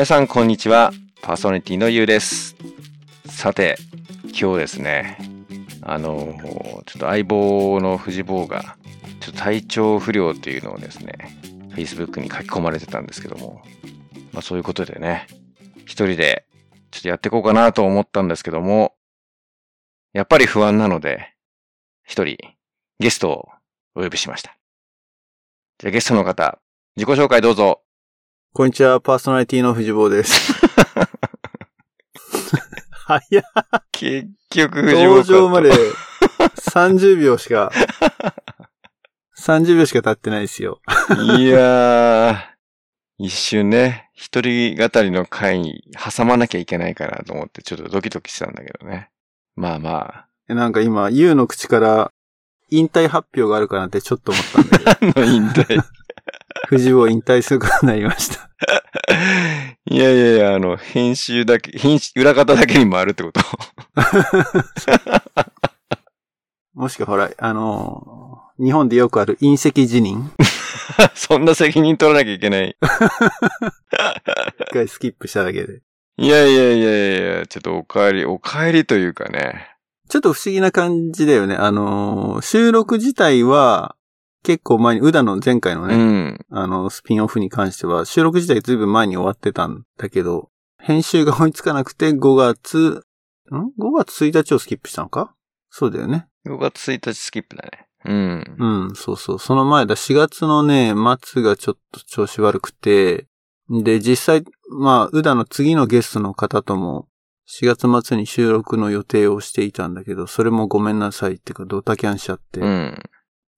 皆さんこんにちは。パーソナリティのゆうです。さて、今日ですね、あの、ちょっと相棒の藤坊が、ちょっと体調不良っていうのをですね、Facebook に書き込まれてたんですけども、まあそういうことでね、一人でちょっとやっていこうかなと思ったんですけども、やっぱり不安なので、一人ゲストをお呼びしました。じゃあゲストの方、自己紹介どうぞ。こんにちは、パーソナリティの藤坊です。早っ。結局藤坊登場まで30秒しか、30秒しか経ってないですよ。いやー、一瞬ね、一人語りの回に挟まなきゃいけないかなと思ってちょっとドキドキしたんだけどね。まあまあ、なんか今、ユウの口から引退発表があるかなってちょっと思ったんだけど、何の引退？藤坊引退することになりました。いやいやいや、あの、編集だけ、編集、裏方だけに回るってこともしくはほら、あのー日本でよくある隕石辞任 そんな責任取らなきゃいけない。一回スキップしただけで。いやいやいやいや、ちょっとお帰り、お帰りというかね。ちょっと不思議な感じだよね。あのー収録自体は結構前に、宇田の前回のうね、ん。あの、スピンオフに関しては、収録自体ずいぶん前に終わってたんだけど、編集が追いつかなくて5月、ん ?5 月1日をスキップしたのか？そうだよね。5月1日スキップだね。うん。うん、そうそう。その前だ、4月のね、末がちょっと調子悪くて、で、実際、まあ、宇田の次のゲストの方とも、4月末に収録の予定をしていたんだけど、それもごめんなさいっていうか、ドタキャンしちゃって、うん。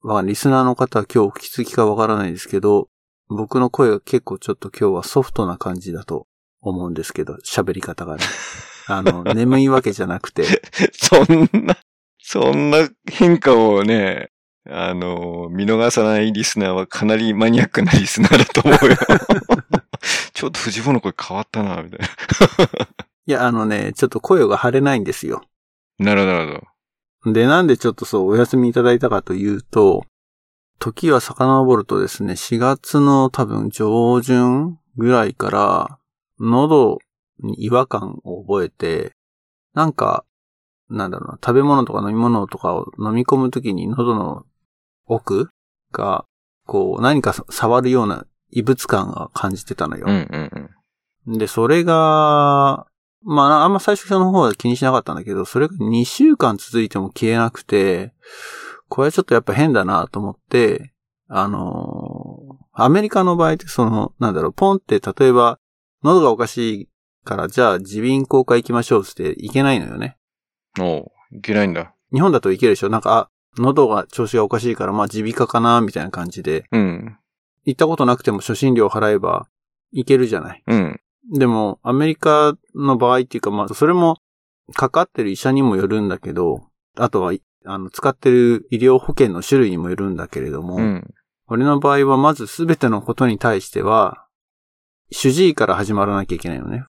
まあ、リスナーの方は今日お気づきかわからないですけど、僕の声が結構ちょっと今日はソフトな感じだと思うんですけど、喋り方がね。あの、眠いわけじゃなくて、そんな、そんな変化をね、あの、見逃さないリスナーはかなりマニアックなリスナーだと思うよ。ちょっと藤本の声変わったな、みたいいや、あのね、ちょっと声が張れないんですよ。な。なるほど、なるほど。で、なんでちょっとそう、お休みいただいたかというと、時は遡るとですね、4月の多分上旬ぐらいから、喉に違和感を覚えて、なんか、なんだろうな、食べ物とか飲み物とかを飲み込むときに喉の奥が、こう、何か触るような異物感が感じてたのよ。うんうんうん。で、それが、まあ、あんま最初の方は気にしなかったんだけど、それが2週間続いても消えなくて、これはちょっとやっぱ変だなと思って、あのーアメリカの場合ってその、なんだろう、ポンって例えば、喉がおかしいから、じゃあ耳鼻咽喉科行きましょうっていけないのよね。おういけないんだ。日本だといけるでしょ？なんか、あ、喉が調子がおかしいから、まあ耳鼻科かなみたいな感じで。うん。行ったことなくても初診料払えばいけるじゃない。うん。でも、アメリカの場合っていうか、まあ、それも、かかってる医者にもよるんだけど、あとは、あの、使ってる医療保険の種類にもよるんだけれども、うん。俺の場合はまずすべてのことに対しては、主治医から始まらなきゃいけないのね。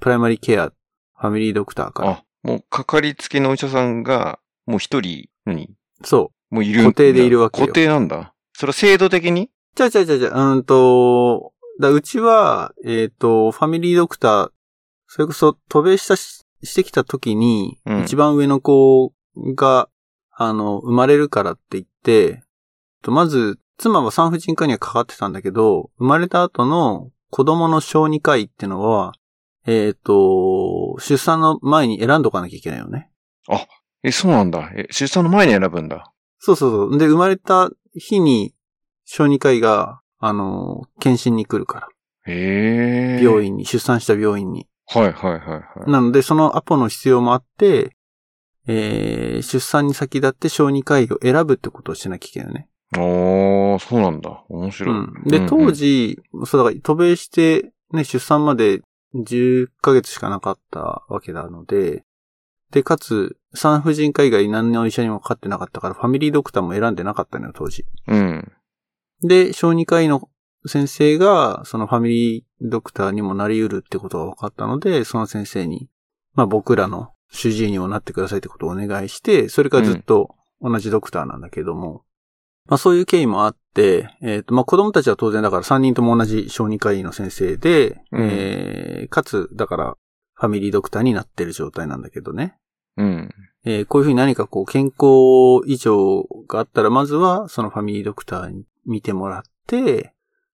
プライマリーケア、ファミリードクターから。あ、もうかかりつけのお医者さんが、もう一人、何そもういる固定でいるわけよ固定なんだ。それは制度的に？う。じゃあじゃあじゃあじゃあ、うんと、だうちは、えっ、と、ファミリードクター、それこそ渡米したししてきた時に、うん一番上の子が、あの、生まれるからって言って、とまず、妻は産婦人科にはかかってたんだけど、生まれた後の子供の小児科医ってのは、えっ、と、出産の前に選んどかなきゃいけないよね。え、そうなんだ。え、出産の前に選ぶんだ。そうそうそう。で、生まれた日に小児科医が、あの、検診に来るから。へえ。病院に、出産した病院に。はいはいはいはい。なので、そのアポの必要もあって、えー、出産に先立って小児科医を選ぶってことをしなきゃいけないよね。おー、そうなんだ。面白い。うん。で、当時、そうだから、渡米して、ね、出産まで10ヶ月しかなかったわけなので、で、かつ、産婦人科以外何の医者にもかかってなかったから、ファミリードクターも選んでなかったのよ、当時。うん。で、小児科医の先生が、そのファミリードクターにもなり得るってことが分かったので、その先生に、まあ僕らの主治医にもなってくださいってことをお願いして、それからずっと同じドクターなんだけども、まあそういう経緯もあって、えっ、と、まあ子供たちは当然だから3人とも同じ小児科医の先生で、うんえーかつ、だから、ファミリードクターになってる状態なんだけどね。うん。えーこういうふうに何かこう健康異常があったら、まずはそのファミリードクターに見てもらって、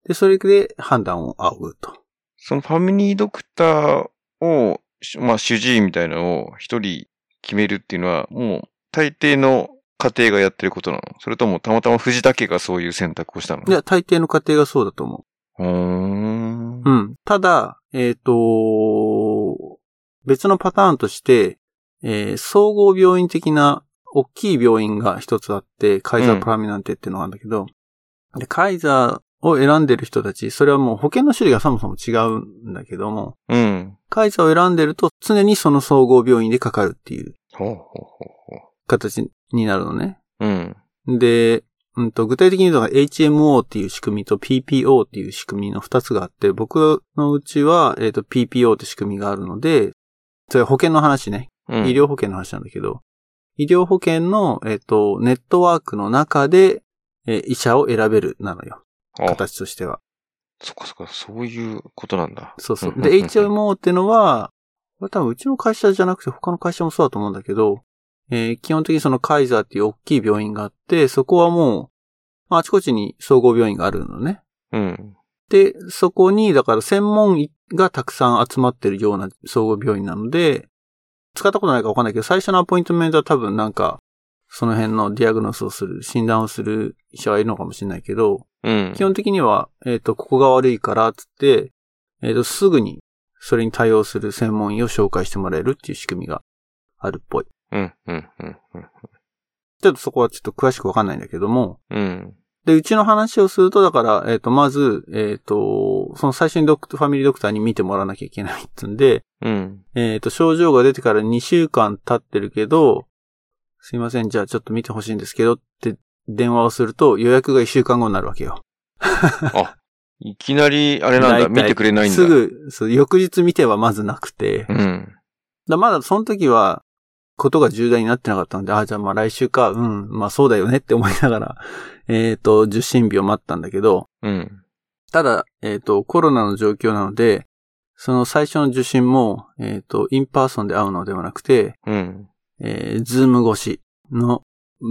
で、それで判断を仰ぐと。そのファミリードクターを、しまあ主治医みたいなのを一人決めるっていうのは、もう大抵の家庭がやってることなの？それともたまたま藤田家がそういう選択をしたの？いや、大抵の家庭がそうだと思うーんう。う。ん。ただ、えっ、と、別のパターンとして、えー総合病院的な大きい病院が一つあって、カイザープラミナンテっていうのがあるんだけど、でカイザーを選んでる人たち、それはもう保険の種類がそもそも違うんだけども、うん。カイザーを選んでると常にその総合病院でかかるっていう形になるのね。う。うん。で、うんと、具体的に言うと HMO っていう仕組みと PPO っていう仕組みの二つがあって、僕のうちは、えっ、と、PPO って仕組みがあるので、それは保険の話ね。うん、医療保険の話なんだけど、医療保険の、えっ、と、ネットワークの中で、えー医者を選べるなのよ。あ、形としては。そっかそっか、そういうことなんだ。そうそう。んで、HMO ってのは、これ多分うちの会社じゃなくて他の会社もそうだと思うんだけど、えー基本的にそのカイザーっていう大きい病院があって、そこはもう、まあ、あちこちに総合病院があるのね。うん。で、そこに、だから専門医がたくさん集まってるような総合病院なので、使ったことないかわかんないけど、最初のアポイントメントは多分なんか、その辺のディアグノスをする、診断をする医者はいるのかもしれないけど、うん。基本的には、えっ、と、ここが悪いから、つって、えっ、と、すぐに、それに対応する専門医を紹介してもらえるっていう仕組みがあるっぽい。うん、うん、うん、ちょっとそこはちょっと詳しくわかんないんだけども、うん。で、うちの話をすると、だから、えっ、と、まず、えっ、と、その最初にドクファミリードクターに見てもらわなきゃいけないっつんで、うん。えっ、と、症状が出てから2週間経ってるけど、すいません、じゃあちょっと見てほしいんですけどって電話をすると予約が1週間後になるわけよ。あ、いきなり、あれなんだ、見てくれないんだ。す。ぐ、そう翌日見てはまずなくて、うん。まだその時は、ことが重大になってなかったので、あ、じゃあまあ来週か、うん、まあそうだよねって思いながら、えっ、と、受診日を待ったんだけど、うん。ただ、えっ、と、コロナの状況なので、その最初の受診も、えっ、と、 in person で会うのではなくて、うん。えー、 Zoom 越しの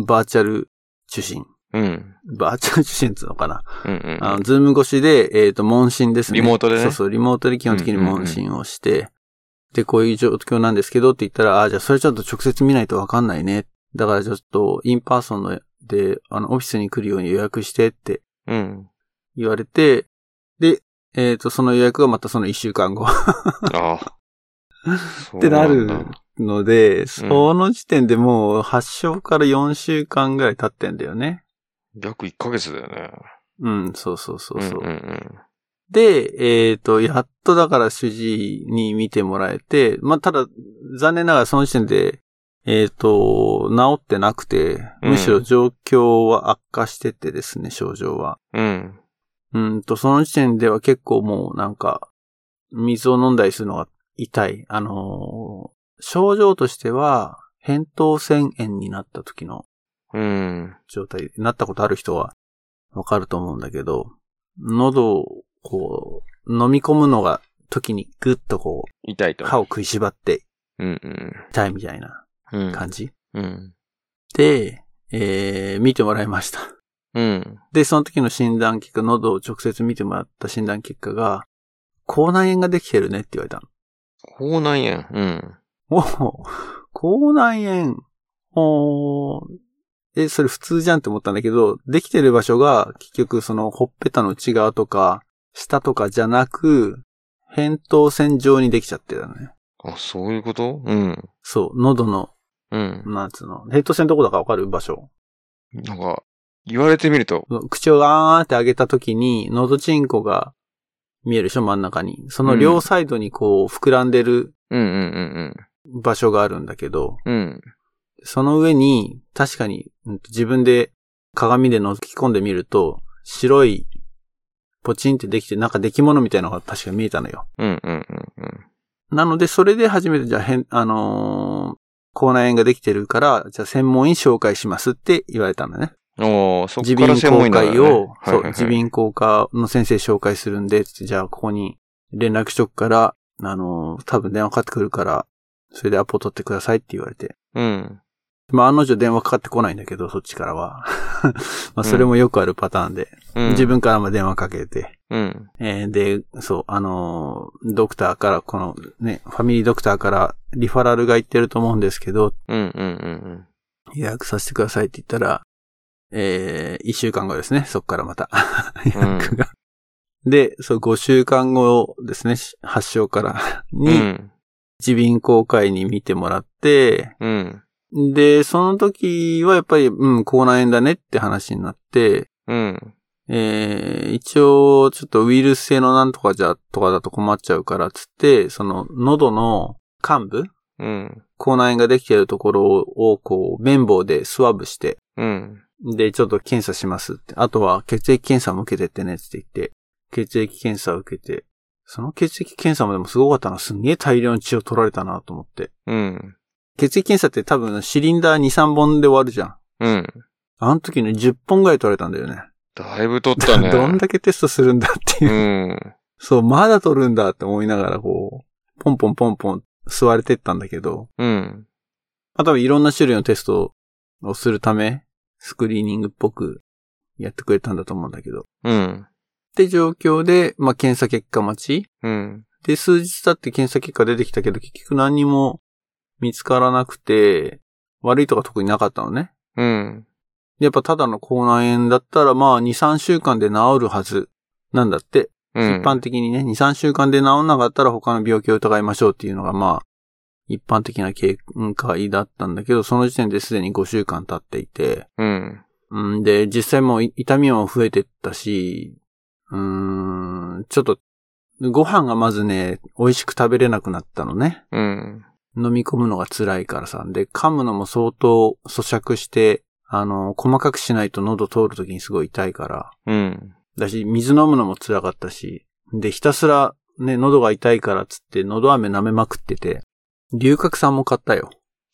バーチャル受診。うん。バーチャル受診っていうのかな。うん。うん。あの、 Zoom 越しで、えっ、と、問診ですね。リモートでねそうそう、リモートで基本的に問診をして、で、こういう状況なんですけどって言ったら、あ、じゃあそれちょっと直接見ないとわかんないね。だからちょっと、 in person ので、あの、オフィスに来るように予約してってうん。言われて、で、えっ、と、その予約がまたその一週間後ああ。そってなるので、その時点でもう発症から4週間ぐらい経ってんだよね。約1ヶ月だよね。うん、そうそうそうそう。んうんで、えっ、と、やっとだから主治医に見てもらえて、まあ、ただ、残念ながらその時点で、えっ、と、治ってなくて、うんむしろ状況は悪化しててですね、症状は。うん。うんと、その時点では結構もうなんか、水を飲んだりするのが痛い。あのー症状としては、扁桃腺炎になった時のうん。状態、なったことある人はわかると思うんだけど、喉をこう、飲み込むのが時にグッとこう、痛いと。歯を食いしばってうんうん。痛いみたいなうん。感じ？うん。で、えー、見てもらいました。うん。で、その時の診断結果、喉を直接見てもらった診断結果が、口内炎ができてるねって言われたの。口内炎。うん。おお、口内炎、おーえ、それ普通じゃんって思ったんだけど、できてる場所が結局そのほっぺたの内側とか、下とかじゃなく、扁桃腺状にできちゃってたのね。あ、そういうこと？うん。そう、喉の、うん。なんつうの、扁桃腺どこだかわかる場所？なんか、言われてみると、口をあーって上げた時に、喉チンコが見えるでしょ真ん中に。その両サイドにこう膨らんでるうんうん場所があるんだけど、うんうん。うん。その上に、確かに、うんと自分で鏡で覗き込んでみると、白い、ポチンってできて、なんか出来物みたいなのが確か見えたのよ。うんうんうんうん。なので、それで初めて、じゃあ、変、あのー口内炎ができてるから、じゃあ専門医紹介しますって言われたんだね。おーそ耳っから医を、そう、はいはいはい耳鼻咽喉科の先生紹介するんで、じゃあここに連絡しとくから、あの、多分電話かかってくるから、それでアポ取ってくださいって言われて。うん。まあ、案の定電話かかってこないんだけど、そっちからは。まあ、それもよくあるパターンで、うん。自分からも電話かけて、うん。えーで、そう、あのードクターから、このね、ファミリードクターからリファラルが言ってると思うんですけど、うん。うん。うん。予約させてくださいって言ったら、えー、一週間後ですね、そっからまた予約が。で、そう、5週間後ですね、発症からうに、ん。耳鼻咽喉科医に見てもらって、うん。で、その時はやっぱり、うん、口内炎だねって話になって、うん。えー、一応、ちょっとウイルス性のなんとかじゃ、とかだと困っちゃうから、つって、その、喉の幹部うん。口内炎ができているところを、こう、綿棒でスワブして、うん。で、ちょっと検査しますって。あとは、血液検査も受けてってねって言って、血液検査を受けて、その血液検査もでもすごかったな。すんげえ大量の血を取られたなと思って。うん。血液検査って多分シリンダー2、3本で終わるじゃん。うん。あの時ね、10本ぐらい取られたんだよね。だいぶ取ったね。どんだけテストするんだっていうう。ん。そう、まだ取るんだって思いながら、こう、ポンポンポンポン吸われてったんだけど、うん。まあ多分いろんな種類のテストをするため、スクリーニングっぽくやってくれたんだと思うんだけど。うん。って状況で、まあ検査結果待ち。うん。で、数日経って検査結果出てきたけど、結局何にも見つからなくて、悪いとか特になかったのね。うん。やっぱただの口内炎だったら、まあ2、3週間で治るはずなんだって。うん。一般的にね、2、3週間で治んなかったら他の病気を疑いましょうっていうのがまあ、一般的な経過だったんだけど、その時点ですでに5週間経っていて、うん。うんで、実際もう痛みも増えてったし、うーん、ちょっと、ご飯がまずね、美味しく食べれなくなったのね。うん。飲み込むのが辛いからさ。で、噛むのも相当咀嚼して、あの、細かくしないと喉通るときにすごい痛いから。うん。だし、水飲むのも辛かったし。で、ひたすらね、喉が痛いからっつって、喉飴舐めまくってて、龍角散も買ったよ。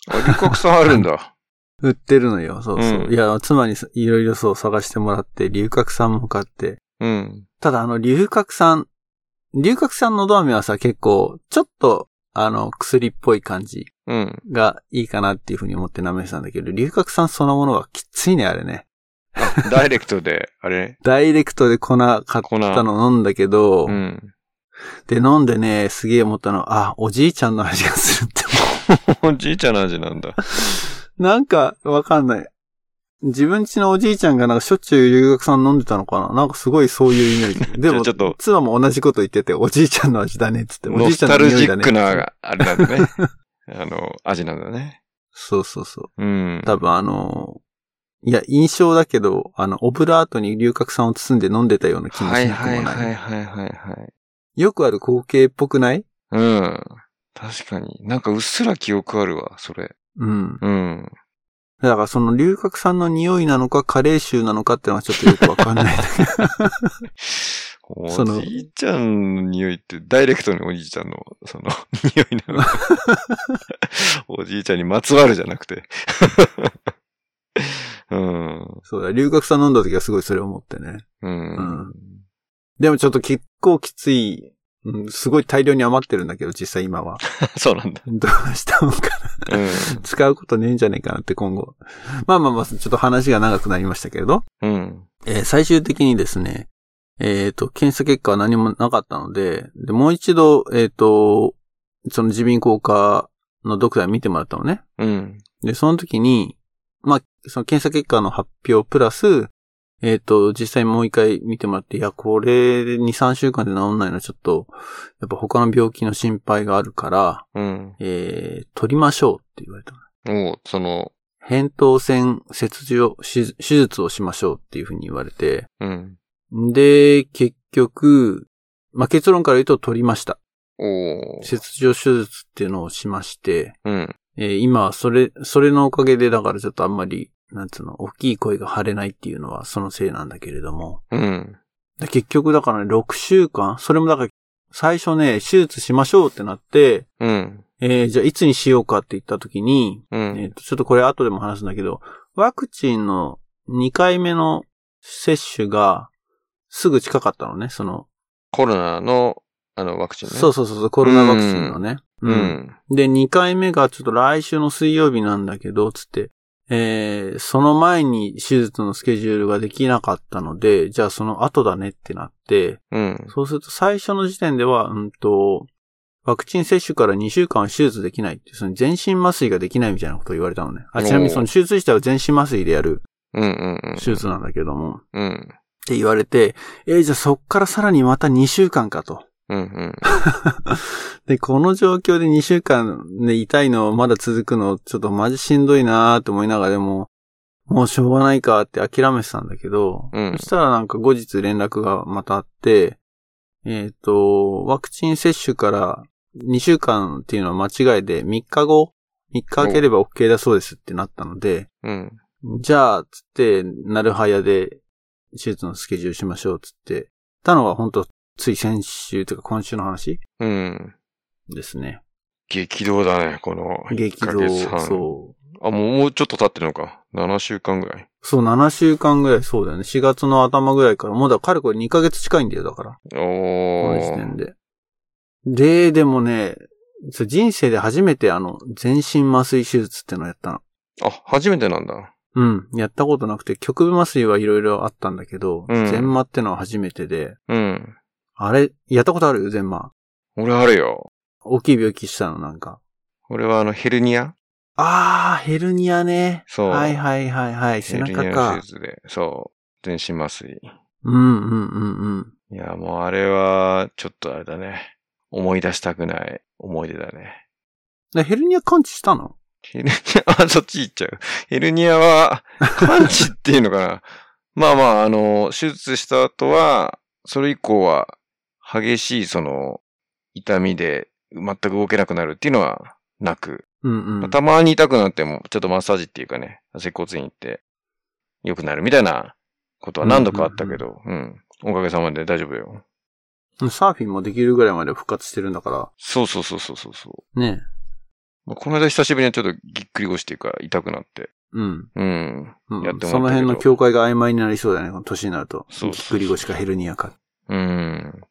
あ、龍角散あるんだ。売ってるのよ。そうそう。うんいや、妻にいろいろそう探してもらって、龍角散も買って。うん。ただ、あの、龍角散、龍角散のど飴はさ、結構、ちょっと、あの、薬っぽい感じうん。がいいかなっていうふうに思って舐めてたんだけど、龍角散そのものがきついね、あれね。あ、ダイレクトで、あれ？ダイレクトで粉買ったの飲んだけど、うん。で、飲んでね、すげえ思ったの、あ、おじいちゃんの味がするって思 おじいちゃんの味なんだ。う。なんか、わかんない。自分家のおじいちゃんがなんかしょっちゅう留学さん飲んでたのかな？なんかすごいそういうイメージ。でも、ちょっと妻も同じこと言ってて、おじいちゃんの味だねっつって、おじノいちゃんスタルジの匂いだね。ックな、あれなんだね。あの、味なんだね。そうそうそう。うん。多分あの、いや、印象だけど、あの、オブラートに龍角散を包んで飲んでたような気もはいしなくもない。はいはいはいはいはい。よくある光景っぽくない？うん。確かに。なんかうっすら記憶あるわ、それ。うん。うん。だからその龍角散の匂いなのか、カレー臭なのかってのはちょっとよくわかんない そのじいちゃんの匂いって、ダイレクトにおじいちゃんの、その、匂いなのか。おじいちゃんにまつわるじゃなくて。うん。そうだ、龍角散飲んだ時はすごいそれを思ってね。うん。でもちょっと結構きつい、うん、すごい大量に余ってるんだけど、実際今は。そうなんだ。どうしたのかな。う使うことねえんじゃねえかなって今後。まあまあまあ、ちょっと話が長くなりましたけれど。ん。うん。えー最終的にですね、えっ、と、検査結果は何もなかったので、で、もう一度、えっ、と、その耳鼻咽喉科のドクターに見てもらったのね。うん。で、その時に、まあ、その検査結果の発表プラス、えっ、と、実際もう一回見てもらって、いや、これで2、3週間で治んないのはちょっと、やっぱ他の病気の心配があるから、うん。えー、取りましょうって言われたの。おうその、扁桃腺切除手術をしましょうっていうふうに言われて、うん。で、結局、まあ、結論から言うと取りました。切除手術っていうのをしまして、うん。えー今はそれ、それのおかげで、だからちょっとあんまり、なんつうの、大きい声が張れないっていうのはそのせいなんだけれども。うん。で結局だからね、6週間それもだから、最初ね、手術しましょうってなって、うん。えーじゃあいつにしようかって言った時に、うん。えーとちょっとこれ後でも話すんだけど、ワクチンの2回目の接種がすぐ近かったのね、その。コロナの、あの、ワクチンね。そうそうそう、コロナワクチンのね。う。ん。で、2回目がちょっと来週の水曜日なんだけど、つって、えー、その前に手術のスケジュールができなかったので、じゃあその後だねってなって、うん。そうすると最初の時点では、うんと、ワクチン接種から2週間は手術できないって、その全身麻酔ができないみたいなことを言われたのね。あ、ちなみにその手術自体は全身麻酔でやるうんうんうん。手術なんだけども、うん。って言われて、えーじゃあそっからさらにまた2週間かと。うんうん。で、この状況で2週間で痛いのまだ続くの、ちょっとマジしんどいなーって思いながらでも、もうしょうがないかって諦めてたんだけど、うんそしたらなんか後日連絡がまたあって、えっ、と、ワクチン接種から2週間っていうのは間違いで3日後、3日空ければ OK だそうですってなったので、うん。じゃあ、つって、なるはやで手術のスケジュールしましょうつって、たのが本当つい先週というか今週の話？うん。ですね。激動だね、この激1ヶ月動、半。そう。あ、もう、もうちょっと経ってるのか？7週間ぐらい？そう、7週間ぐらい、そうだよね。4月の頭ぐらいから、もうだから、かれこれ2ヶ月近いんだよ、だから。こおの時点ー。で。で、でもね、人生で初めてあの、全身麻酔手術ってのをやったの。あ、初めてなんだ。うん。やったことなくて、局部麻酔はいろいろあったんだけど、うん全麻ってのは初めてで、うん。あれ、やったことある？よ、全麻。俺あるよ。大きい病気したの、なんか。俺はあの、ヘルニア？あー、ヘルニアね。そう。はいはいはいはい、背ヘルニア中か手。術で。そう。全身麻酔。うんうんうんうん。いや、もうあれは、ちょっとあれだね。思い出したくない思い出だね。でヘルニア完治したの？ヘルニア、あ、そっち行っちゃう。ヘルニアは、完治っていうのかな。まあまあ、あの、手術した後は、それ以降は、激しいその、痛みで全く動けなくなるっていうのはなく、うんうん。まあたまに痛くなっても、ちょっとマッサージっていうかね、接骨院行って、良くなるみたいなことは何度かあったけど、うんおかげさまで大丈夫よ。サーフィンもできるぐらいまで復活してるんだかそうそうそうそうそうそう。ら。ねまあこの間久しぶりにちょっとぎっくり腰っていうか痛くなって。うん。うん。うんやってもらったその辺の境界が曖昧になりそうだね、この年になると。そうそうそうぎっくり腰かヘルニアか。うん。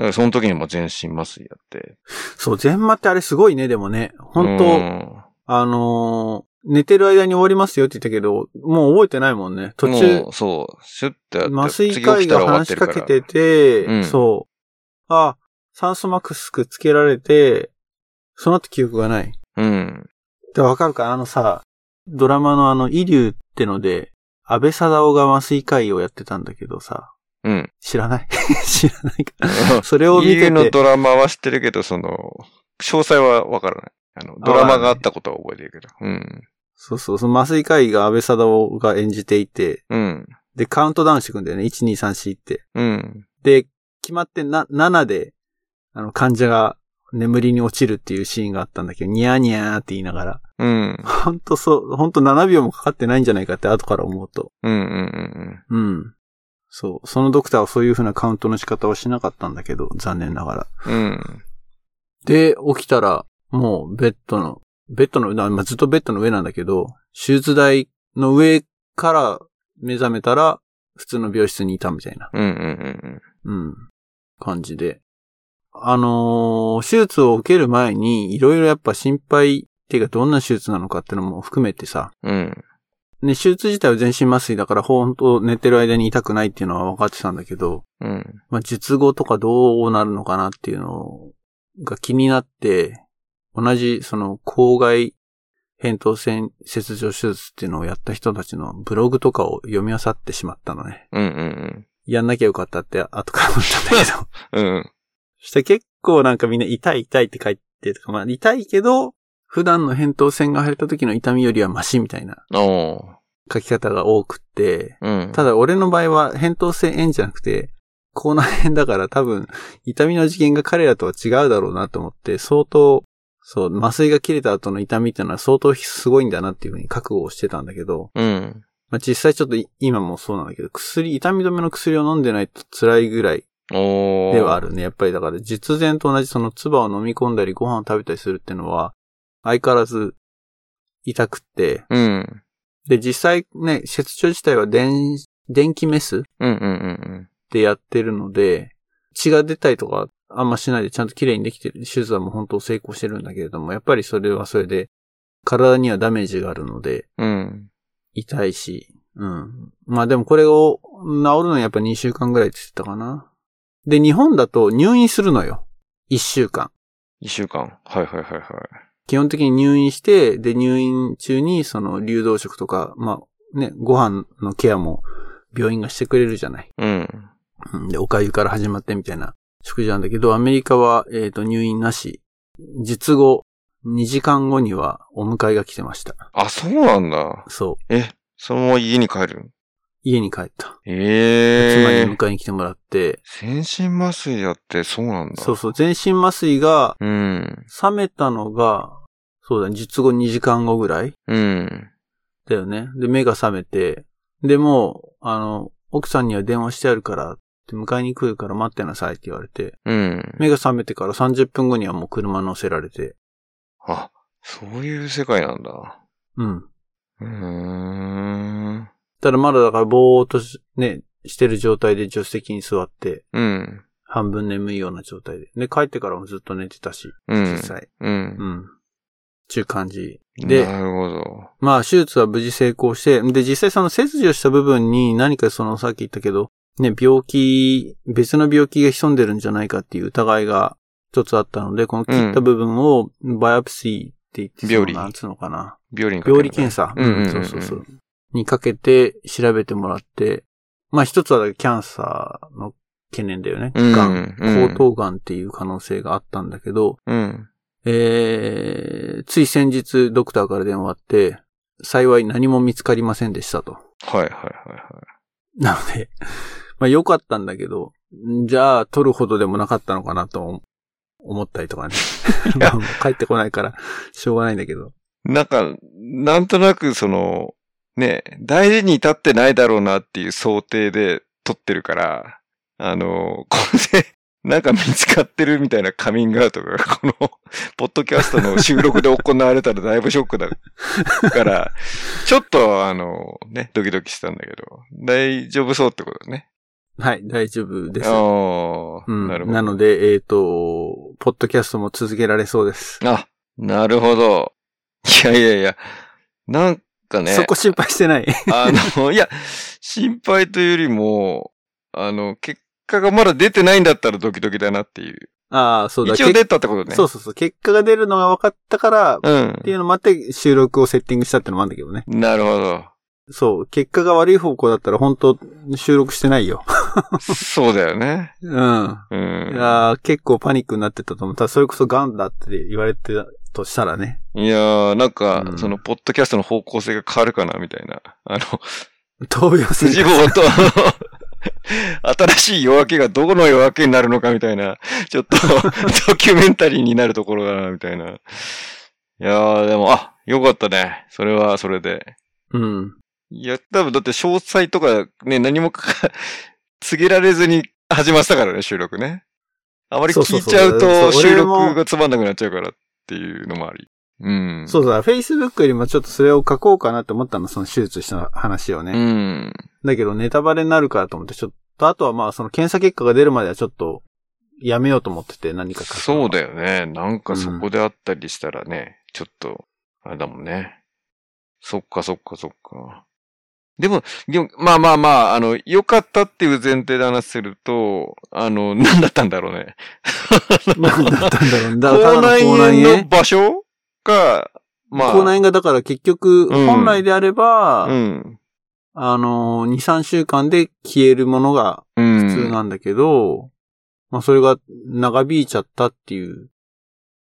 だからその時にも全身麻酔やって。そう、全麻ってあれすごいね、でもね。本当うんあのー寝てる間に終わりますよって言ったけど、もう覚えてないもんね。途中も、うそう、シュッてやって、麻酔科医が話しかけてて、うんそう。あ、酸素マスクつけられて、その後記憶がない。うん。で、わかるかあのさ、ドラマのあの、イリューってので、安倍貞夫が麻酔科医をやってたんだけどさ、うん。知らない 知らないか。それを見て家のて、ドラマは知ってるけど、その、詳細はわからない。あの、ドラマがあったことは覚えてるけど。うん。そうそう、その麻酔科医が安倍貞夫が演じていて、うん。で、カウントダウンしていくんだよね。1、2、3、4って。うん。で、決まってな、7で、あの、患者が眠りに落ちるっていうシーンがあったんだけど、ニャーニャーって言いながら、うん。ほんとそう、ほんと7秒もかかってないんじゃないかって後から思うと。うん。うん。うん。そう。そのドクターはそういう風なカウントの仕方はしなかったんだけど、残念ながら。うん。うん。で、起きたら、もうベッドの、ベッドの、まあ、ずっとベッドの上なんだけど、手術台の上から目覚めたら、普通の病室にいたみたいな、うん。うん。うん、感じで。あのー手術を受ける前に、いろいろやっぱ心配っていうか、どんな手術なのかっていうのも含めてさ、うん。ね、手術自体は全身麻酔だから、ほんと寝てる間に痛くないっていうのは分かってたんだけど、うん。まあ、術後とかどうなるのかなっていうのが気になって、同じその口外扁桃腺切除手術っていうのをやった人たちのブログとかを読み漁ってしまったのね。うん。うん。やんなきゃよかったって後から思ったんだけど。うん。そして結構なんかみんな痛い痛いって書いてとか、まあ痛いけど、普段の扁桃腺が入れた時の痛みよりはマシみたいな。書き方が多くって、うん。ただ俺の場合は扁桃腺炎じゃなくて、口内炎だから多分痛みの次元が彼らとは違うだろうなと思って、相当、そう、麻酔が切れた後の痛みっていうのは相当すごいんだなっていうふうに覚悟をしてたんだけど、うん。まあ、実際ちょっとい今もそうなんだけど、薬、痛み止めの薬を飲んでないと辛いぐらい。ではあるね。やっぱりだから実前と同じその唾を飲み込んだりご飯を食べたりするっていうのは、相変わらず痛くって、うん。で、実際ね、切除自体は電、電気メスうんうんうんでやってるので、血が出たりとかあんましないでちゃんと綺麗にできてる。手術はもう本当成功してるんだけれども、やっぱりそれはそれで、体にはダメージがあるので、うん。うん。痛いし、うん。まあでもこれを治るのにやっぱ2週間ぐらいって言ってたかな。で、日本だと入院するのよ。1週間。一週間。はいはいはいはい。基本的に入院して、で、入院中にその流動食とか、まあね、ご飯のケアも病院がしてくれるじゃない。うん。うんで、お粥から始まってみたいな食事なんだけど、アメリカは、えっ、と、入院なし。術後、2時間後にはお迎えが来てました。あ、そうなんだ。そう。え、そのまま家に帰る家に帰った。え妻えに迎えに来てもらって、全身麻酔やってそうなんだ。そうそう、全身麻酔がうん。冷めたのが、そうだね、術後2時間後ぐらいうん。だよね。で、目が覚めて、でもう、あの、奥さんには電話してあるから、って迎えに来るから待ってなさいって言われて、うん。目が覚めてから30分後にはもう車乗せられて、あ、そういう世界なんだ。うん。うーん。ただまだだからぼーっとしね、してる状態で助手席に座って、うん。半分眠いような状態で。で、帰ってからもずっと寝てたし、うん実。際。う。うんん。ちゅう感じ。で、なるほど。まあ、手術は無事成功して、で、実際その切除した部分に何かその、さっき言ったけど、ね、病気、別の病気が潜んでるんじゃないかっていう疑いが一つあったので、この切った部分をバイオプシーって言って、病理なんつうのかな。病理病理検査。うんそうそうそう。にかけて調べてもらって、まあ一つはキャンサーの懸念だよね。うんうん後頭がんっていう可能性があったんだけど、うん。えー、つい先日ドクターから電話あって、幸い何も見つかりませんでしたと。はいはいはいはい。なので、まあ良かったんだけど、んじゃあ取るほどでもなかったのかなと思ったりとかね。帰ってこないからしょうがないんだけど。なんか、なんとなくその、ね、大事に至ってないだろうなっていう想定で撮ってるから、あの、これで、なんか見つかってるみたいなカミングアウトが、この、ポッドキャストの収録で行われたらだいぶショックだから、ちょっと、あの、ね、ドキドキしたんだけど、大丈夫そうってことね。はい、大丈夫です。ああ、うん、なるほど。なので、えっ、と、ポッドキャストも続けられそうです。あ、なるほど。いやいやいや、なんかね。そこ心配してない。あの、いや、心配というよりも、あの、結果がまだ出てないんだったらドキドキだなっていう。ああ、そうだ。一応出たってことね。そうそうそう。結果が出るのが分かったから、っうんて。いうのもあって収録をセッティングしたってのもあるんだけどね。なるほど。そう。結果が悪い方向だったら本当収録してないよ。そうだよね。うん。うん。いやー結構パニックになってたと思う。ただそれこそガンだって言われてたとしたらね。いやー、なんか、うんその、ポッドキャストの方向性が変わるかな、みたいな。あの、闘病生辻坊と、新しい夜明けがどこの夜明けになるのか、みたいな、ちょっと、ドキュメンタリーになるところだな、みたいな。いやー、でも、あ、よかったね。それは、それで。うん。いや、多分だって詳細とかね、何もかか告げられずに始まったからね、収録ね。あまり聞いちゃうと収録がつまんなくなっちゃうからっていうのもあり。うん。そうだ、Facebook よりもちょっとそれを書こうかなって思ったの、その手術した話をね。うん。だけどネタバレになるからと思って、ちょっと、あとはまあその検査結果が出るまではちょっと、やめようと思ってて、何か書くのそうはだよね。なんかそこであったりしたらね、ちょっと、あれだもんね。そっかそっかそっか。でも、でも、まあまあまあ、あの、良かったっていう前提で話せると、あの、何だったんだろうね。何だったんだろう。だからた口内炎の場所が、まあ、口内炎がだから結局、うん本来であれば、うん。あの、2、3週間で消えるものがうん。普通なんだけど、まあそれが長引いちゃったっていう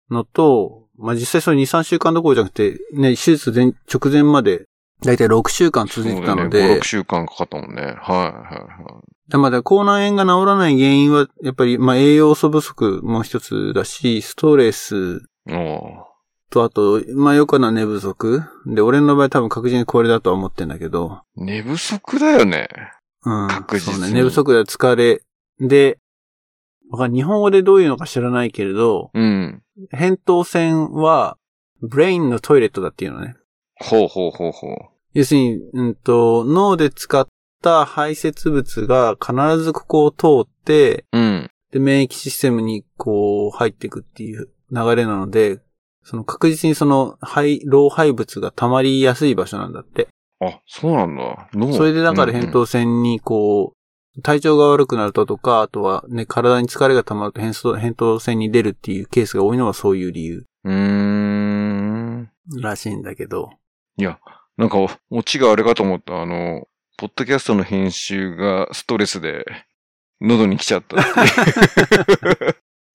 のと、まあ実際それ2、3週間どころじゃなくて、ね、手術前直前まで、だいたい6週間続いてたので、ね、5、6週間かかったもんね。はい、はい、はでまだ口内炎が治らない原因は、やっぱり、まあ栄養素不足も一つだし、ストレスと、あと、まあよくな寝不足。で、俺の場合多分確実にこれだとは思ってんだけど、寝不足だよね。うん。確実にそうね。寝不足で疲れ。で、わかん日本語でどういうのか知らないけれど、うん。扁桃腺は、ブレインのトイレットだっていうのね。ほうほうほうほう。要するに、うんと、脳で使った排泄物が必ずここを通って、うん。で、免疫システムにこう入っていくっていう流れなので、その確実にその肺、老廃物が溜まりやすい場所なんだって。あ、そうなんだ。脳それでだから扁桃腺にこう、体調が悪くなるととか、あとはね、体に疲れが溜まると扁桃扁桃腺に出るっていうケースが多いのはそういう理由うーん。らしいんだけど。いや、なんか、オチがあれかと思った。あの、ポッドキャストの編集がストレスで、喉に来ちゃった。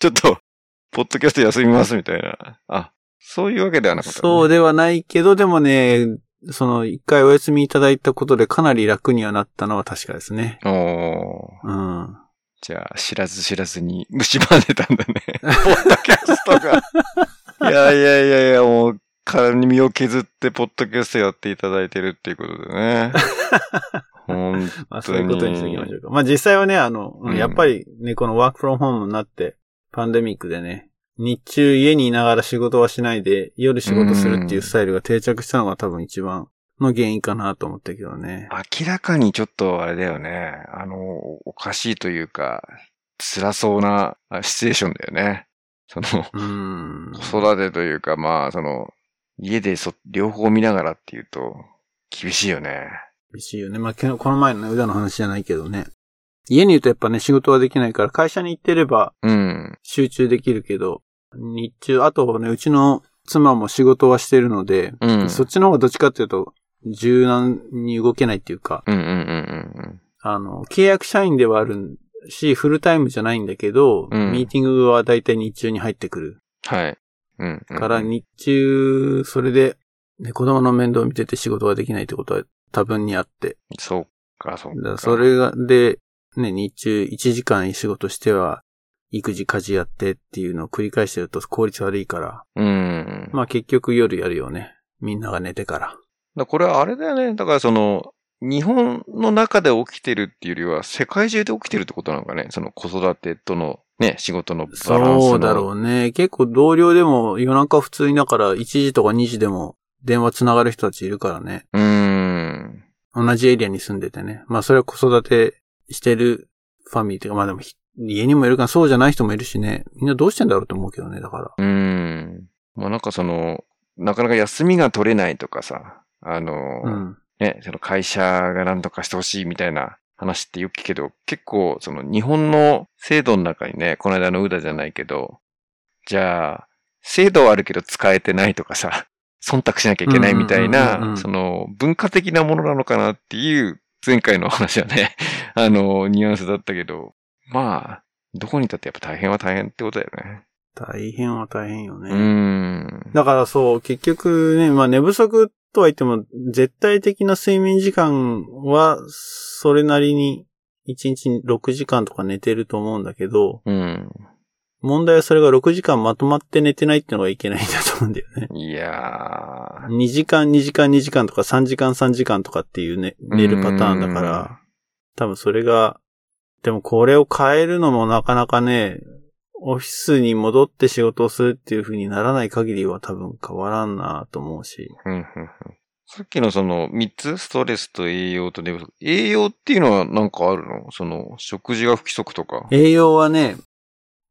ちょっと、ポッドキャスト休みますみたいな。あ、そういうわけではなかった、ね。そうではないけど、でもね、その一回お休みいただいたことでかなり楽にはなったのは確かですね。おーうん。じゃあ、知らず知らずに蝕んでたんだね。ポッドキャストが。いやいやいやいや、もう、体に身を削って、ポッドキャストやっていただいてるっていうことでね。ほんまあそういうことにしておきましょうか。まあ実際はね、あの、うんやっぱりね、このワークフロムホームになって、パンデミックでね、日中家にいながら仕事はしないで、夜仕事するっていうスタイルが定着したのが多分一番の原因かなと思ったけどね。明らかにちょっとあれだよね。あの、おかしいというか、辛そうなあシチュエーションだよね。その、うん。子育てというか、まあ、その、家でそ、両方見ながらっていうと、厳しいよね。厳しいよね。まあ、この前のね、歌の話じゃないけどね。家にいるとやっぱね、仕事はできないから、会社に行ってればうん。集中できるけど、日中、あとね、うちの妻も仕事はしてるので、うん。そっちの方がどっちかっていうと、柔軟に動けないっていうか、うんうんうんうんあの、契約社員ではあるし、フルタイムじゃないんだけど、うんミーティングはだいたい日中に入ってくる。はい。うん、うん。から、日中、それで、ね、子供の面倒を見てて仕事ができないってことは多分にあって。そうか、そうか。だからそれが、で、ね、日中1時間仕事しては、育児家事やってっていうのを繰り返してると効率悪いから。うん。まあ結局夜やるよね。みんなが寝てから。だこれはあれだよね。だからその、日本の中で起きてるっていうよりは、世界中で起きてるってことなのかね。その子育てとのね、仕事のバランスの。そうだろうね。結構同僚でも夜中普通にだから1時とか2時でも電話つながる人たちいるからね。う。うん。同じエリアに住んでてね。まあそれは子育てしてるファミリーというか、まあでもひ家にもいるからそうじゃない人もいるしね。みんなどうしてんだろうと思うけどね、だから。うん。まあなんかその、なかなか休みが取れないとかさ、あの、うん。ね、その会社が何とかしてほしいみたいな話ってよく聞くけど、結構その日本の制度の中にね、この間の歌じゃないけど、じゃあ、制度はあるけど使えてないとかさ、忖度しなきゃいけないみたいなその文化的なものなのかなっていう前回の話はね、あの、ニュアンスだったけど、まあ、どこにいたってやっぱ大変は大変ってことだよね。大変は大変よね。うーん。だからそう、結局ね、まあ寝不足とは言っても、絶対的な睡眠時間は、それなりに、1日6時間とか寝てると思うんだけど、うん。問題はそれが6時間まとまって寝てないっていうのがいけないんだと思うんだよね。いやー。2時間、2時間、2時間とか3時間、3時間とかっていうね、寝るパターンだから、多分それが、でもこれを変えるのもなかなかね、オフィスに戻って仕事をするっていう風にならない限りは多分変わらんなと思うし。うんうんうんさっきのその3つ、ストレスと栄養と寝不足。栄養っていうのはなんかあるの？その、食事が不規則とか。栄養はね、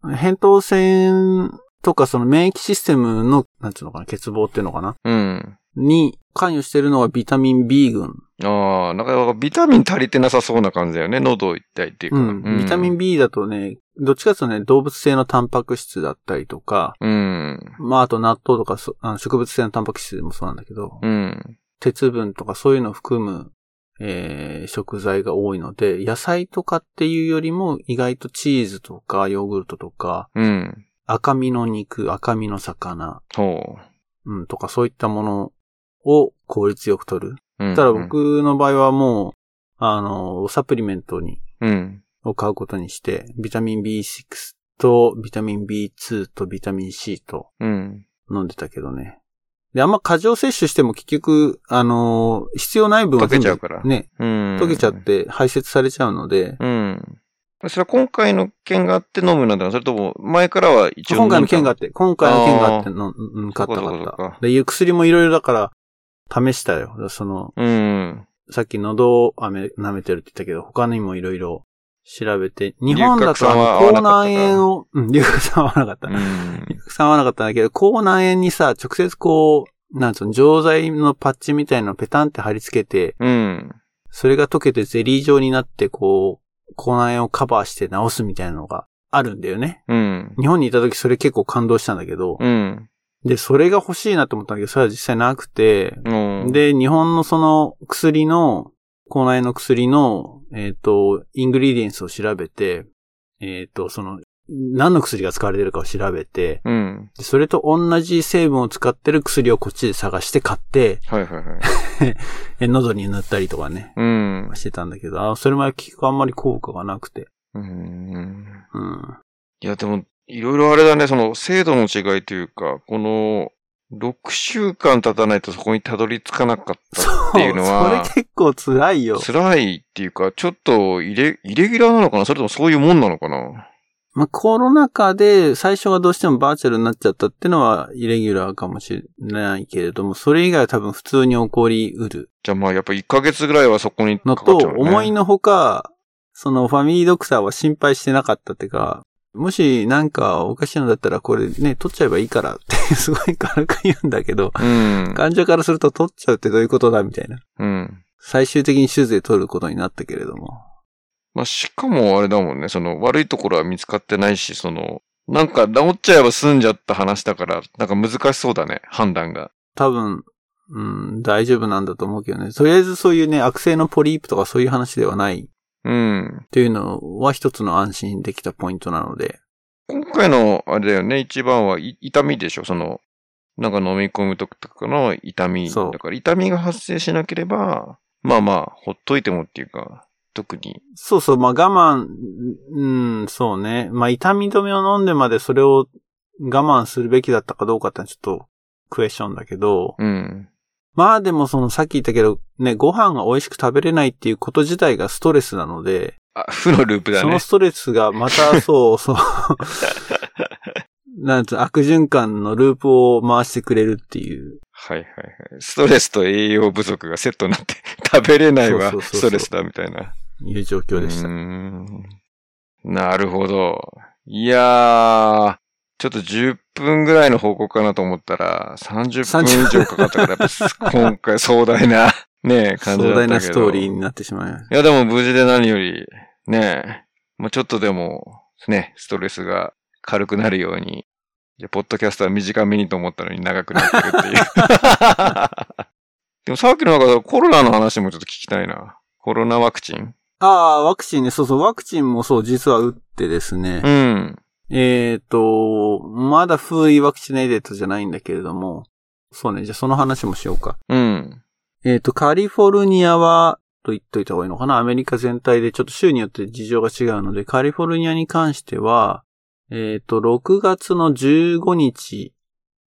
扁桃腺とかその免疫システムの、なんつうのかな、欠乏っていうのかな？うん。に関与してるのはビタミン B 群。ああ、なんかビタミン足りてなさそうな感じだよね。喉痛いっていうか。うん。ビタミン B だとね、どっちかというとね、動物性のタンパク質だったりとか、うん。まああと納豆とかそあの植物性のタンパク質でもそうなんだけど、うん。鉄分とかそういうのを含む、えー食材が多いので、野菜とかっていうよりも意外とチーズとかヨーグルトとか、うん。赤身の肉、赤身の魚、ほうん、とかそういったものを効率よく取る。う。うんただ、僕の場合はもう、あの、サプリメントに、うん。を買うことにして、ビタミン B6 とビタミン B2 とビタミン C とうん。飲んでたけどね。で、あんま過剰摂取しても結局、あのー必要ない分は全部溶けちゃうからね、うん。溶けちゃって排泄されちゃうので、うん。それは今回の件があって飲むなんだそれとも前からは一応今回の件があって、今回の件があってあの、うん、買ったかった。で、いう薬もいろいろだから、試したよ。その、うん。さっき喉を舐めてるって言ったけど、他にもいろいろ調べて、日本だとあの、口内炎を、うん、龍角散は合わなかった。うん。龍角散は合わなかったんだけど、口内炎にさ、直接こう、なんつうの、錠剤のパッチみたいなのをペタンって貼り付けて、うん。それが溶けてゼリー状になって、こう、口内炎をカバーして治すみたいなのがあるんだよね。うん。日本にいた時それ結構感動したんだけど、うん。で、それが欲しいなと思ったんだけど、それは実際なくて、うん。、で、日本のその薬の、口内の薬の、えっ、と、イングリディエンスを調べて、えっ、と、その、何の薬が使われてるかを調べて、うん。でそれと同じ成分を使ってる薬をこっちで探して買って、はいはいはい。え喉に塗ったりとかね、うん。してたんだけど、あそれも結局あんまり効果がなくて。うん。うん。いや、でも、いろいろあれだね、その、精度の違いというか、この、6週間経たないとそこにたどり着かなかったっていうのは、それ結構辛いよ。辛いっていうか、ちょっとイレ、イレギュラーなのかな？それともそういうもんなのかな？まあ、コロナ禍で最初がどうしてもバーチャルになっちゃったっていうのはイレギュラーかもしれないけれども、それ以外は多分普通に起こりうるじゃあまあやっぱ1ヶ月ぐらいはそこにのと、かかっちゃう、ね。思いのほか、そのファミリードクターは心配してなかったっていうか、もしなんかおかしいのだったらこれね、取っちゃえばいいからって すごい軽く言うんだけど、うん。患者からすると取っちゃうってどういうことだみたいな。うん。最終的に手術で取ることになったけれども。まあしかもあれだもんね、その悪いところは見つかってないし、その、なんか治っちゃえば済んじゃった話だから、なんか難しそうだね、判断が。多分、うん、大丈夫なんだと思うけどね。とりあえずそういうね、悪性のポリープとかそういう話ではないうん。っていうのは一つの安心できたポイントなので。今回の、あれだよね、一番はい痛みでしょ、その、なんか飲み込むとかの痛み。そうだから痛みが発生しなければ、まあまあ、ほっといてもっていうか、特に。そうそう、まあ我慢、うん、そうね。まあ痛み止めを飲んでまでそれを我慢するべきだったかどうかってちょっとクエスチョンだけど、うん。まあでもそのさっき言ったけど、ね、ご飯が美味しく食べれないっていうこと自体がストレスなので、あ、負のループだねその。ストレスがまたそう、そう、なんつう、悪循環のループを回してくれるっていう。はいはいはい。ストレスと栄養不足がセットになって、食べれないわそうそうそうそうストレスだみたいな。いう状況でしたなるほど。いやー、ちょっと10分ぐらいの報告かなと思ったら、30分以上かかったから、やっぱ今回壮大な、ね、感じだったけど。壮大なストーリーになってしまいましいや、でも無事で何より、ね、もうちょっとでも、ね、ストレスが軽くなるように、じゃあポッドキャストは短めにと思ったのに長くなってるっていう。でもさっきのなんかコロナの話もちょっと聞きたいな。コロナワクチン？た。ああ、ワクチンね、そうそう、ワクチンもそう、実は打ってですね。うん。えっ、と、まだフーリーワクチネイデットじゃないんだけれども、そうね、じゃあその話もしようか。うん。えっ、と、カリフォルニアは、と言っといた方がいいのかな？アメリカ全体でちょっと州によって事情が違うので、カリフォルニアに関しては、えっ、と、6月の15日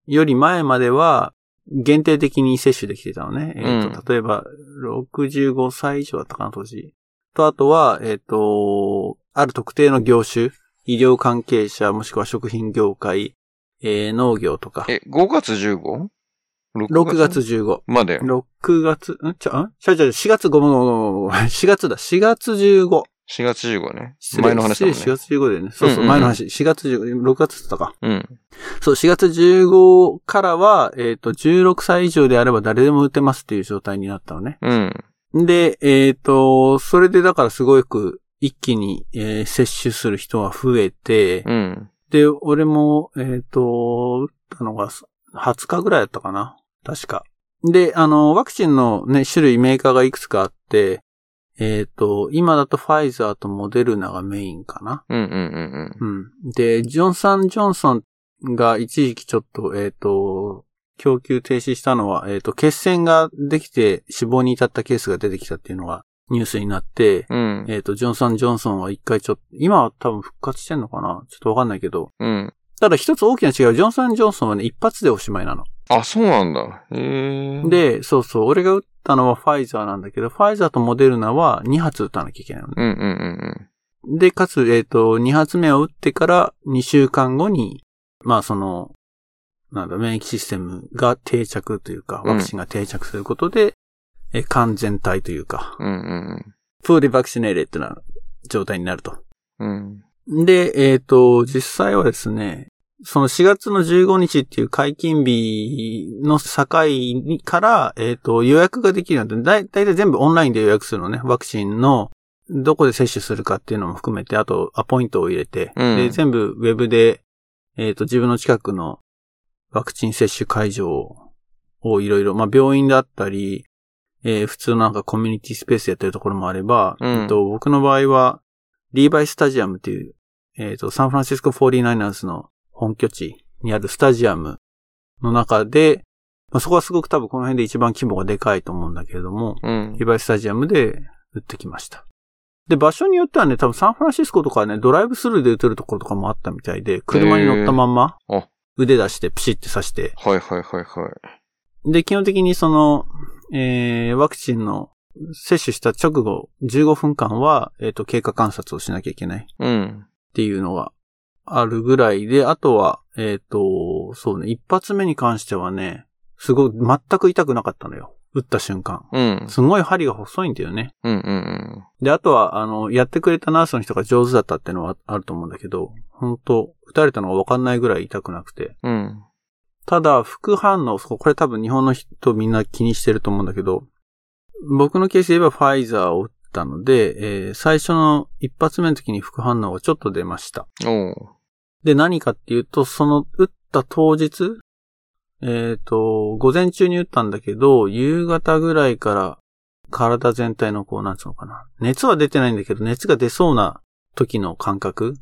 より前までは、限定的に接種できてたのね。えっ、うんと、例えば、65歳以上だったかな、当時。と、あとは、えっ、と、ある特定の業種、医療関係者、もしくは食品業界、えー農業とか。え、5月 15?6 6月？15。まで？6月、ん？ちゃ、んちゃうちゃう、4月ごめんごめんごめんごめん。4月だ。4月15。4月15ね。前の話だもんね。4月15でね。そうそう、前の話。4月15、6月だったか。うん。そう、4月15からは、えっ、と、16歳以上であれば誰でも打てますっていう状態になったのね。うん。で、えっ、と、それでだからすごく一気に、えー接種する人が増えて、うん。で、俺も、えっ、と、打ったのが20日ぐらいだったかな？確か。で、あの、ワクチンのね、種類メーカーがいくつかあって、えっ、と、今だとファイザーとモデルナがメインかな？うんうんうんうん。で、ジョンサン・ジョンソンが一時期ちょっと、えっ、と、供給停止したのは、えっ、と、血栓ができて死亡に至ったケースが出てきたっていうのがニュースになって、うん。うん。えっ、と、ジョンサン・ジョンソンは一回ちょっと、今は多分復活してんのかな？ちょっとわかんないけど。うん。ただ一つ大きな違いは、ジョンサン・ジョンソンはね、一発でおしまいなの。あ、そうなんだ。へえ。、で、そうそう、俺が打ったのはファイザーなんだけど、ファイザーとモデルナは2発打たなきゃいけないのね。うんうんうんで、かつ、えっ、と、2発目を打ってから2週間後に、まあその、なんだ、免疫システムが定着というか、うんワクチンが定着することで、え完全体というか、うんうんフーリバクシネーレってな状態になると。うん。うん。で、えっ、と、実際はですね、その4月の15日っていう解禁日の境にから、えっ、と、予約ができるので、だいだいたい全部オンラインで予約するのね。ワクチンの、どこで接種するかっていうのも含めて、あと、アポイントを入れて、うんで、全部ウェブで、えっ、と、自分の近くのワクチン接種会場をいろいろ、まあ、病院だったり、えー普通のなんかコミュニティスペースやってるところもあれば、うんえっと、僕の場合は、リーバイスタジアムっていう、えっ、と、サンフランシスコ 49ers の本拠地にあるスタジアムの中で、まあ、そこはすごく多分この辺で一番規模がでかいと思うんだけれども、うんリ。ーバイスタジアムで打ってきました。で、場所によってはね、多分サンフランシスコとかはね、ドライブスルーで打てるところとかもあったみたいで、車に乗ったまんま腕出してプシって刺して、はいはいはいはい。で、基本的にその、えー、ワクチンの接種した直後15分間は、えっ、と、経過観察をしなきゃいけないっうん。ていうのがあるぐらいで、あとは、えっ、と、そうね、一発目に関してはね、すごい、全く痛くなかったのよ。打った瞬間。うん。すごい針が細いんだよね。うんうんで、あとは、あの、やってくれたナースの人が上手だったっていうのはあると思うんだけど、本当打たれたのがわかんないぐらい痛くなくて。うん。うん。ただ、副反応、これ多分日本の人みんな気にしてると思うんだけど、僕のケースで言えばファイザーを打ったので、えー最初の一発目の時に副反応がちょっと出ました。で、何かっていうと、その打った当日、えっ、と、午前中に打ったんだけど、夕方ぐらいから体全体のこう、なんつうのかな。熱は出てないんだけど、熱が出そうな時の感覚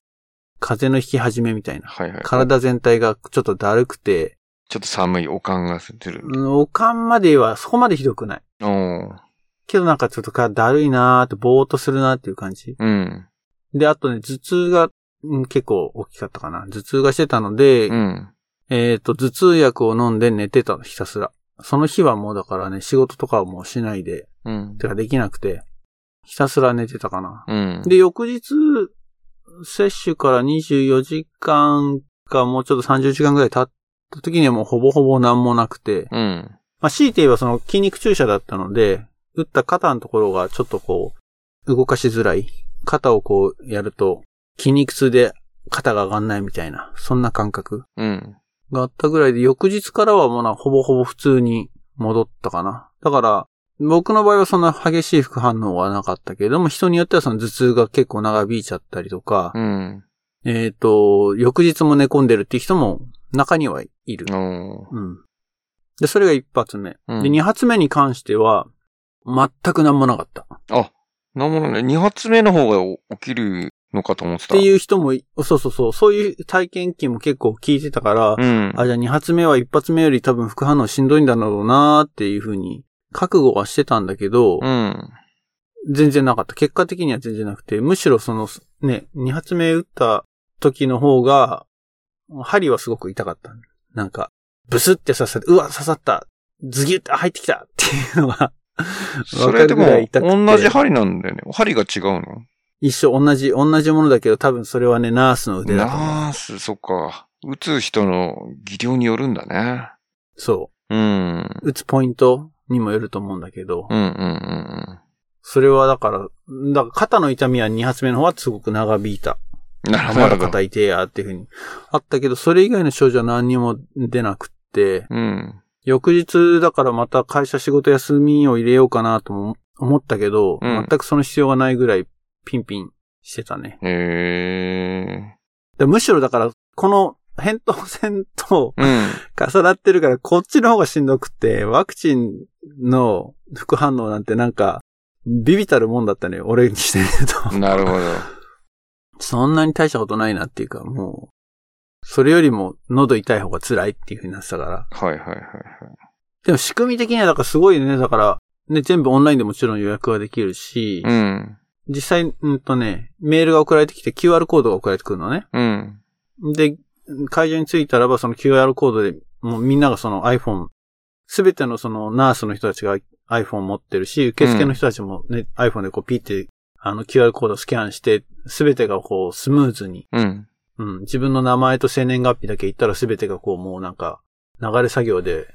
風邪の引き始めみたいな。はいはい。体全体がちょっとだるくて、ちょっと寒いおかんがする。うんおかんまではそこまでひどくない。おう。けどなんかちょっとかだるいなーって、ぼーっとするなーっていう感じ。うん。で、あとね、頭痛が、うん結構大きかったかな。頭痛がしてたので、うん。えっ、と、頭痛薬を飲んで寝てたの、ひたすら。その日はもうだからね、仕事とかはもうしないで、うん。てかできなくて、ひたすら寝てたかな。うん。で、翌日、接種から24時間かもうちょっと30時間ぐらい経った時にはもうほぼほぼ何もなくて、うん。まあ、強いて言えばその筋肉注射だったので、打った肩のところがちょっとこう、動かしづらい。肩をこうやると、筋肉痛で肩が上がんないみたいな、そんな感覚うん。があったぐらいで、翌日からはもうな、ほぼほぼ普通に戻ったかな。だから、僕の場合はそんな激しい副反応はなかったけれども、人によってはその頭痛が結構長引いちゃったりとか、うん。えっ、と、翌日も寝込んでるっていう人も中にはいる。おう。うん。で、それが一発目。うんで、二発目に関しては、全く何もなかった。っあ、なるほどね。二発目の方が起きるのかと思ってた。。ていうう人もい、そうそうそう、そういう体験記も結構聞いてたから、うん。あ、じゃあ二発目は一発目より多分副反応しんどいんだろうなーっていうふうに、覚悟はしてたんだけど、うん。全然なかった。結果的には全然なくて、むしろその、ね、二発目打った時の方が、針はすごく痛かった。なんか、ブスって刺さって、うわ、刺さったズギュって入ってきたっていうのが、それでも同じ針なんだよね。針が違うの？一緒、同じ、同じものだけど、多分それはね、ナースの腕だと。ナース、そっか。打つ人の技量によるんだね。そうん。う。打つポイントにもよると思うんだけど、うんうんうんそれはだから、だから肩の痛みは二発目の方はすごく長引いた。うん。なるあほど。まだ肩痛えやっていうふうに。あったけど、それ以外の症状は何にも出なくって、うん。翌日だからまた会社仕事休みを入れようかなとも思ったけど、うん全くその必要がないぐらいピンピンしてたね。へえ。でむしろだから、この扁桃腺とうん。重なってるから、こっちの方がしんどくて、ワクチンの副反応なんてなんか、ビビたるもんだったね、俺にしてみると。なるほど。そんなに大したことないなっていうか、もう、それよりも喉痛い方が辛いっていう風になってたから。はいはいはいはい。でも仕組み的にはだからすごいね、だから、ね、全部オンラインでもちろん予約ができるし、うん。実際、うんとね、メールが送られてきて QR コードが送られてくるのね。うん。で、会場に着いたらばその QR コードで、もうみんながその iPhone、すべてのそのナースの人たちが iPhone 持ってるし、受付の人たちもね、iPhone でこうピッて、あの QR コードをスキャンして、すべてがこうスムーズに、うん。うん、自分の名前と生年月日だけ言ったらすべてがこうもうなんか、流れ作業で、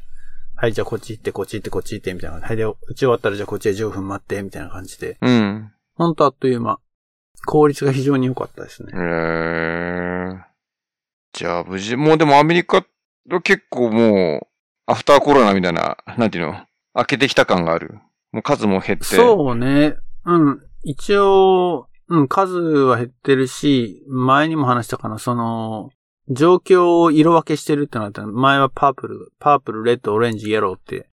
はい、じゃあこっち行って、こっち行って、こっち行って、みたいな。はい、で、打ち終わったらじゃあこっちで15分待って、みたいな感じで。うん。ほんとあっという間。効率が非常に良かったですねへ。ー。じゃあ無事、もうでもアメリカは結構もう、アフターコロナみたいな、なんていうの、開けてきた感がある。もう数も減って。そうね。うん。一応、うん、数は減ってるし、前にも話したかな、その、状況を色分けしてるってのがあったの前はパープル、パープル、レッド、オレンジ、イエローって、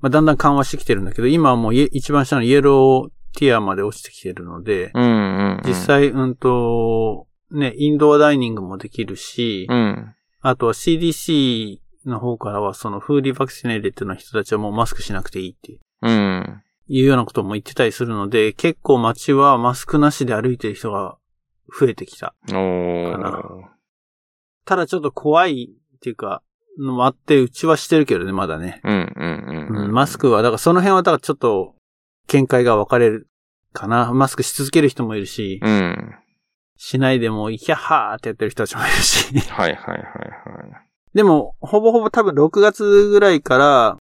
まあ、だんだん緩和してきてるんだけど、今はもう一番下のイエローティアまで落ちてきてるので、うんうん、うん。実。際、うんと、ね、インドアダイニングもできるし、うん。あとは CDC の方からは、そのフーリーバクシネイレットの人たちはもうマスクしなくていいってうん。いうようなことも言ってたりするので、結構街はマスクなしで歩いてる人が増えてきた。かなただちょっと怖いっていうか、のもあって、うちはしてるけどね、まだね。うんうんうん。うん、マスクは、だからその辺は、だからちょっと、見解が分かれるかな。マスクし続ける人もいるし、うん。しないでも、イヒャッハーってやってる人たちもいるし。はいはいはいはい。でも、ほぼほぼ多分6月ぐらいから、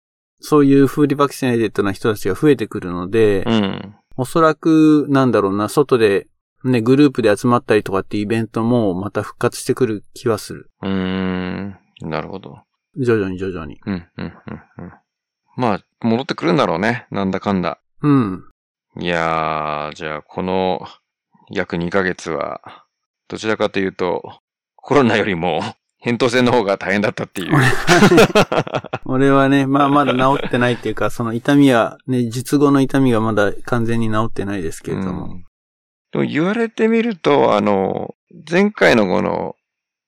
そういう fully vaccinated な人たちが増えてくるので、うん。おそらく、なんだろうな、外で、ね、グループで集まったりとかってイベントもまた復活してくる気はする。うーん。なるほど。徐々に徐々に。うんうんうんうん。まあ、戻ってくるんだろうね。なんだかんだ。うん。いやー、じゃあこの約2ヶ月は、どちらかというと、コロナよりも、扁桃腺の方が大変だったっていう。俺はね、まあ まだ治ってないっていうか、その痛みは、ね、術後の痛みがまだ完全に治ってないですけれども。うんでも言われてみると、あの、前回のこの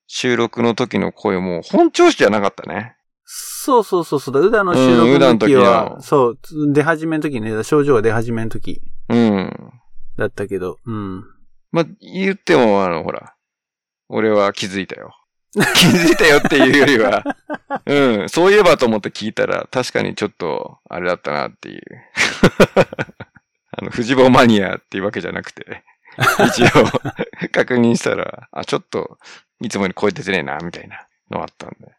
収録の時の声も本調子じゃなかったね。そうそうそうそう、ウダの収録の時の時は、のそう、出始めの時ね、症状が出始めの時うん。だったけど、うん。まあ、言っても、あの、ほら、俺は気づいたよ。気づいたよっていうよりは、うん、そういえばと思って聞いたら、確かにちょっと、あれだったなっていう。あの、藤坊マニアっていうわけじゃなくて、一応、確認したら、あ、ちょっと、いつもより超えててねえな、みたいなのあったんで。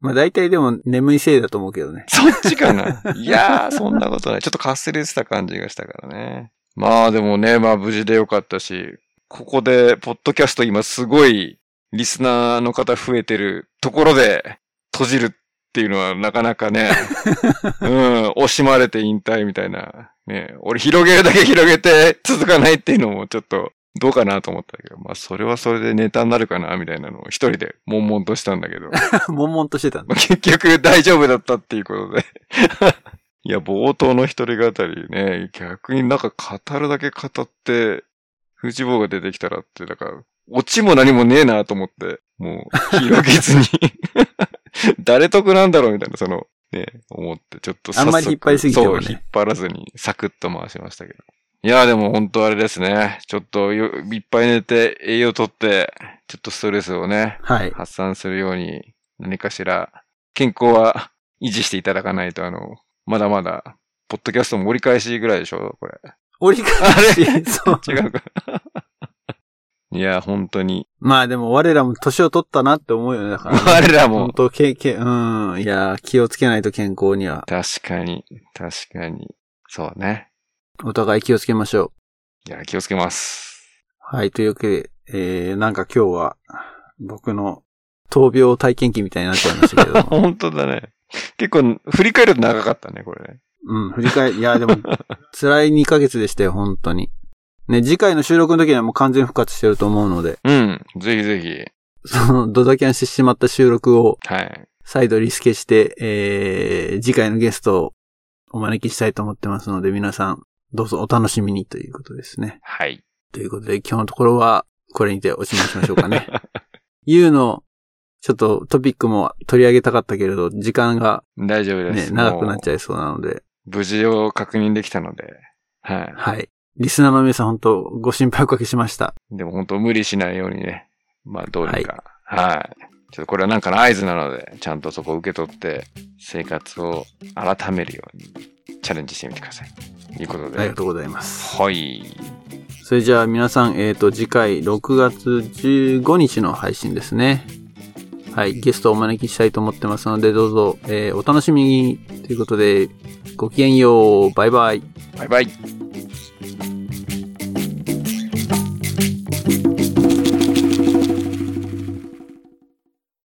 まあ大体でも眠いせいだと思うけどね。そっちかないやー、そんなことない。ちょっとかすれてた感じがしたからね。まあでもね、まあ無事でよかったし、ここで、ポッドキャスト今すごい、リスナーの方増えてるところで、閉じるっていうのはなかなかね、うん、惜しまれて引退みたいな。ね、俺広げるだけ広げて続かないっていうのもちょっと、どうかなと思ったけど、まあそれはそれでネタになるかな、みたいなのを一人で悶々としたんだけど。悶々としてたんだ。まあ結局大丈夫だったっていうことで。いや、冒頭の一人語りね、逆になんか語るだけ語って、藤坊が出てきたらって、だから、オチも何もねえなと思って、もう、広げずに。誰得なんだろうみたいな、その、ね、思って、ちょっと早速あんまり引っ張りすぎてもねそう、引っ張らずに、サクッと回しましたけど。いや、でも本当あれですね。ちょっとよいっぱい寝て、栄養とって、ちょっとストレスをね、はい。発散するように、何かしら、健康は維持していただかないと、あの、まだまだ、ポッドキャストも折り返しぐらいでしょこれ。折り返し、そう。違うか。いや、本当に。まあでも我らも年を取ったなって思うよね。だから、我らも本当け、け、うん。いや、気をつけないと健康には。確かに、確かに。そうね。お互い気をつけましょう。いや、気をつけます。はい。というわけで、えー、なんか今日は、僕の闘病体験記みたいになっちゃいましたけども。本当だね。結構、振り返ると長かったね、これね。うん、振り返り、いや、でも、辛い2ヶ月でしたよ、本当に。ね、次回の収録の時にはもう完全復活してると思うので、うん。ぜひぜひ。そのドタキャンしてしまった収録をはい。再度リスケして、えー、次回のゲストをお招きしたいと思ってますので、皆さん、どうぞお楽しみにということですね。はい。ということで、今日のところは、これにておしまいしましょうかね。ゆうの、ちょっとトピックも取り上げたかったけれど、時間が大丈夫でね、す。長くなっゃちゃいそうなので、う。無事を確認できたので。はい。はい。リスナーの皆さん本当ご心配おかけしました。でも本当無理しないようにね。まあどうにか。はい。ちょっとこれはなんかの合図なので、ちゃんとそこを受け取って、生活を改めるようにチャレンジしてみてください。ということでありが。とうございます。はい。それじゃあ皆さん、えっ、と、次回6月15日の配信ですね。はい、ゲストをお招きしたいと思ってますので、どうぞ、えーお楽しみにということで、ごきげんよう。バイバイ。バイバイ。